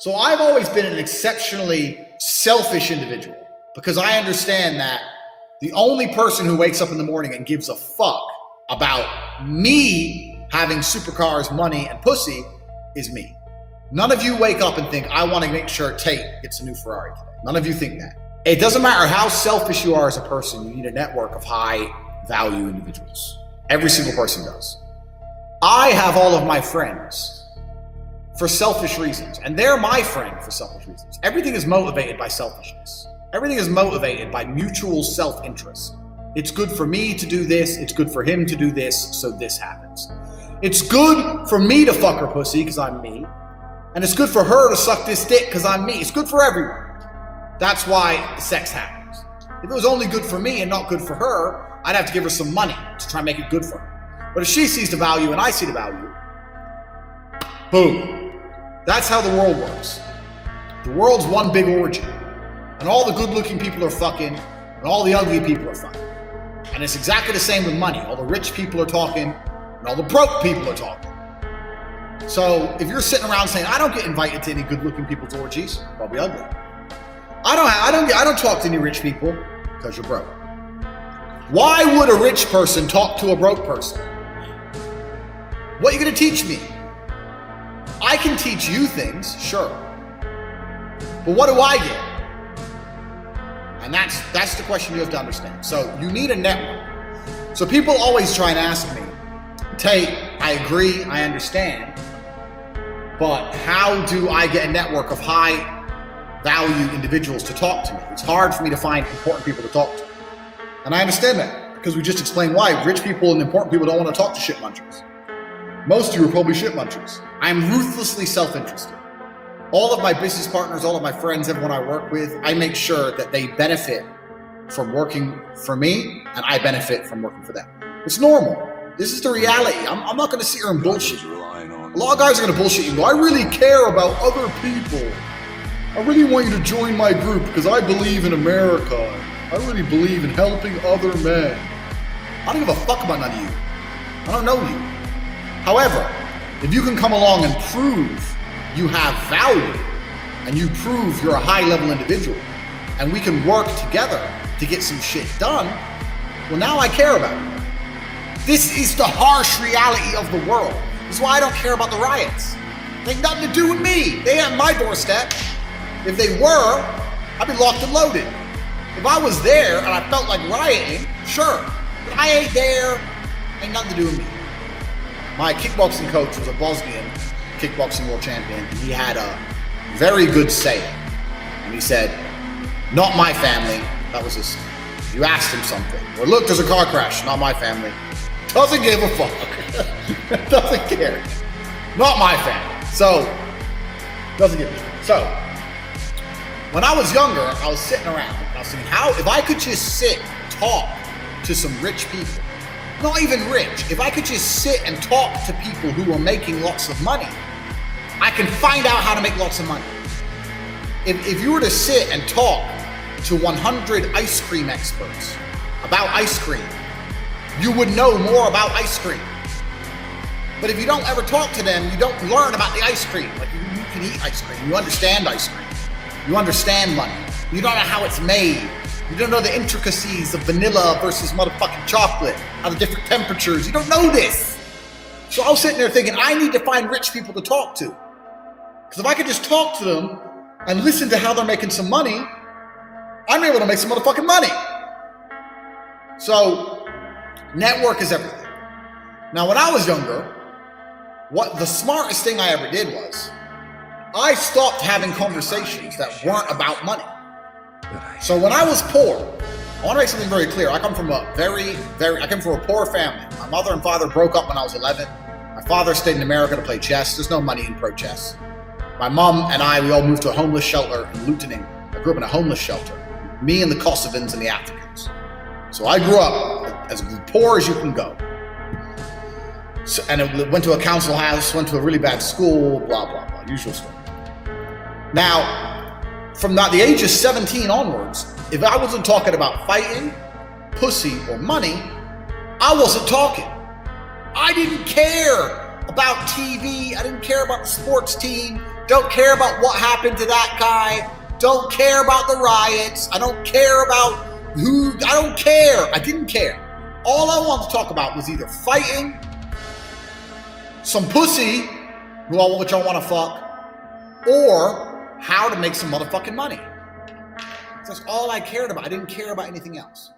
So I've always been an exceptionally selfish individual because I understand that the only person who wakes up in the morning and gives a fuck about me having supercars, money, and pussy is me. None of you wake up and think, I want to make sure Tate gets a new Ferrari today. None of you think that. It doesn't matter how selfish you are as a person, you need a network of high value individuals. Every single person does. I have all of my friends for selfish reasons, and they're my friend for selfish reasons. Everything is motivated by selfishness. Everything is motivated by mutual self interest. It's good for me to do this, it's good for him to do this, so this happens. It's good for me to fuck her pussy because I'm me, and it's good for her to suck this dick because I'm me. It's good for everyone. That's why sex happens. If it was only good for me and not good for her, I'd have to give her some money to try and make it good for her. But if she sees the value and I see the value, boom. That's how the world works. The world's one big orgy. And all the good looking people are fucking, and all the ugly people are fucking. And it's exactly the same with money. All the rich people are talking, and all the broke people are talking. So if you're sitting around saying, I don't get invited to any good looking people's orgies, probably ugly. I don't, I don't, I don't talk to any rich people because you're broke. Why would a rich person talk to a broke person? What are you going to teach me? I can teach you things, sure. But what do I get? And that's that's the question you have to understand. So you need a network. So people always try and ask me, Tate, I agree, I understand, but how do I get a network of high value individuals to talk to me? It's hard for me to find important people to talk to. And I understand that because we just explained why rich people and important people don't want to talk to shit munchers. Most of you are probably shit munchers. I am ruthlessly self interested. All of my business partners, all of my friends, everyone I work with, I make sure that they benefit from working for me and I benefit from working for them. It's normal. This is the reality. I'm, I'm not going to sit here and bullshit. A lot of guys are going to bullshit you. I really care about other people. I really want you to join my group because I believe in America. I really believe in helping other men. I don't give a fuck about none of you. I don't know you. However, if you can come along and prove you have value and you prove you're a high level individual and we can work together to get some shit done, well, now I care about you. This is the harsh reality of the world. This is why I don't care about the riots. They ain't nothing to do with me. They ain't my doorstep. If they were, I'd be locked and loaded. If I was there and I felt like rioting, sure. But I ain't there. Ain't nothing to do with me. My kickboxing coach was a Bosnian kickboxing world champion, and he had a very good saying. And he said, Not my family. That was his. You asked him something. Or look, there's a car crash. Not my family. Doesn't give a fuck. doesn't care. Not my family. So, doesn't give a shit. So, when I was younger, I was sitting around. I was thinking, how, if I could just sit, talk to some rich people, not even rich, if I could just sit and talk to people who are making lots of money, I can find out how to make lots of money. If, if you were to sit and talk to 100 ice cream experts about ice cream, you would know more about ice cream. But if you don't ever talk to them, you don't learn about the ice cream. Like you, you can eat ice cream, you understand ice cream, you understand money, you don't know how it's made, you don't know the intricacies of vanilla versus motherfucking chocolate, how the different temperatures. You don't know this. So I was sitting there thinking, I need to find rich people to talk to. Because if I could just talk to them and listen to how they're making some money, I'm able to make some motherfucking money. So, network is everything. Now, when I was younger, what the smartest thing I ever did was I stopped having conversations that weren't about money. So when I was poor, I want to make something very clear. I come from a very, very, I come from a poor family. My mother and father broke up when I was 11. My father stayed in America to play chess. There's no money in pro chess. My mom and I, we all moved to a homeless shelter in Luton. England. I grew up in a homeless shelter. Me and the Kosovans and the Africans. So I grew up as poor as you can go. So, and it went to a council house, went to a really bad school, blah, blah, blah. Usual story. Now, from the age of 17 onwards, if I wasn't talking about fighting, pussy, or money, I wasn't talking. I didn't care about TV. I didn't care about the sports team Don't care about what happened to that guy. Don't care about the riots. I don't care about who. I don't care. I didn't care. All I wanted to talk about was either fighting, some pussy, who I which I want to fuck, or how to make some motherfucking money. That's all I cared about. I didn't care about anything else.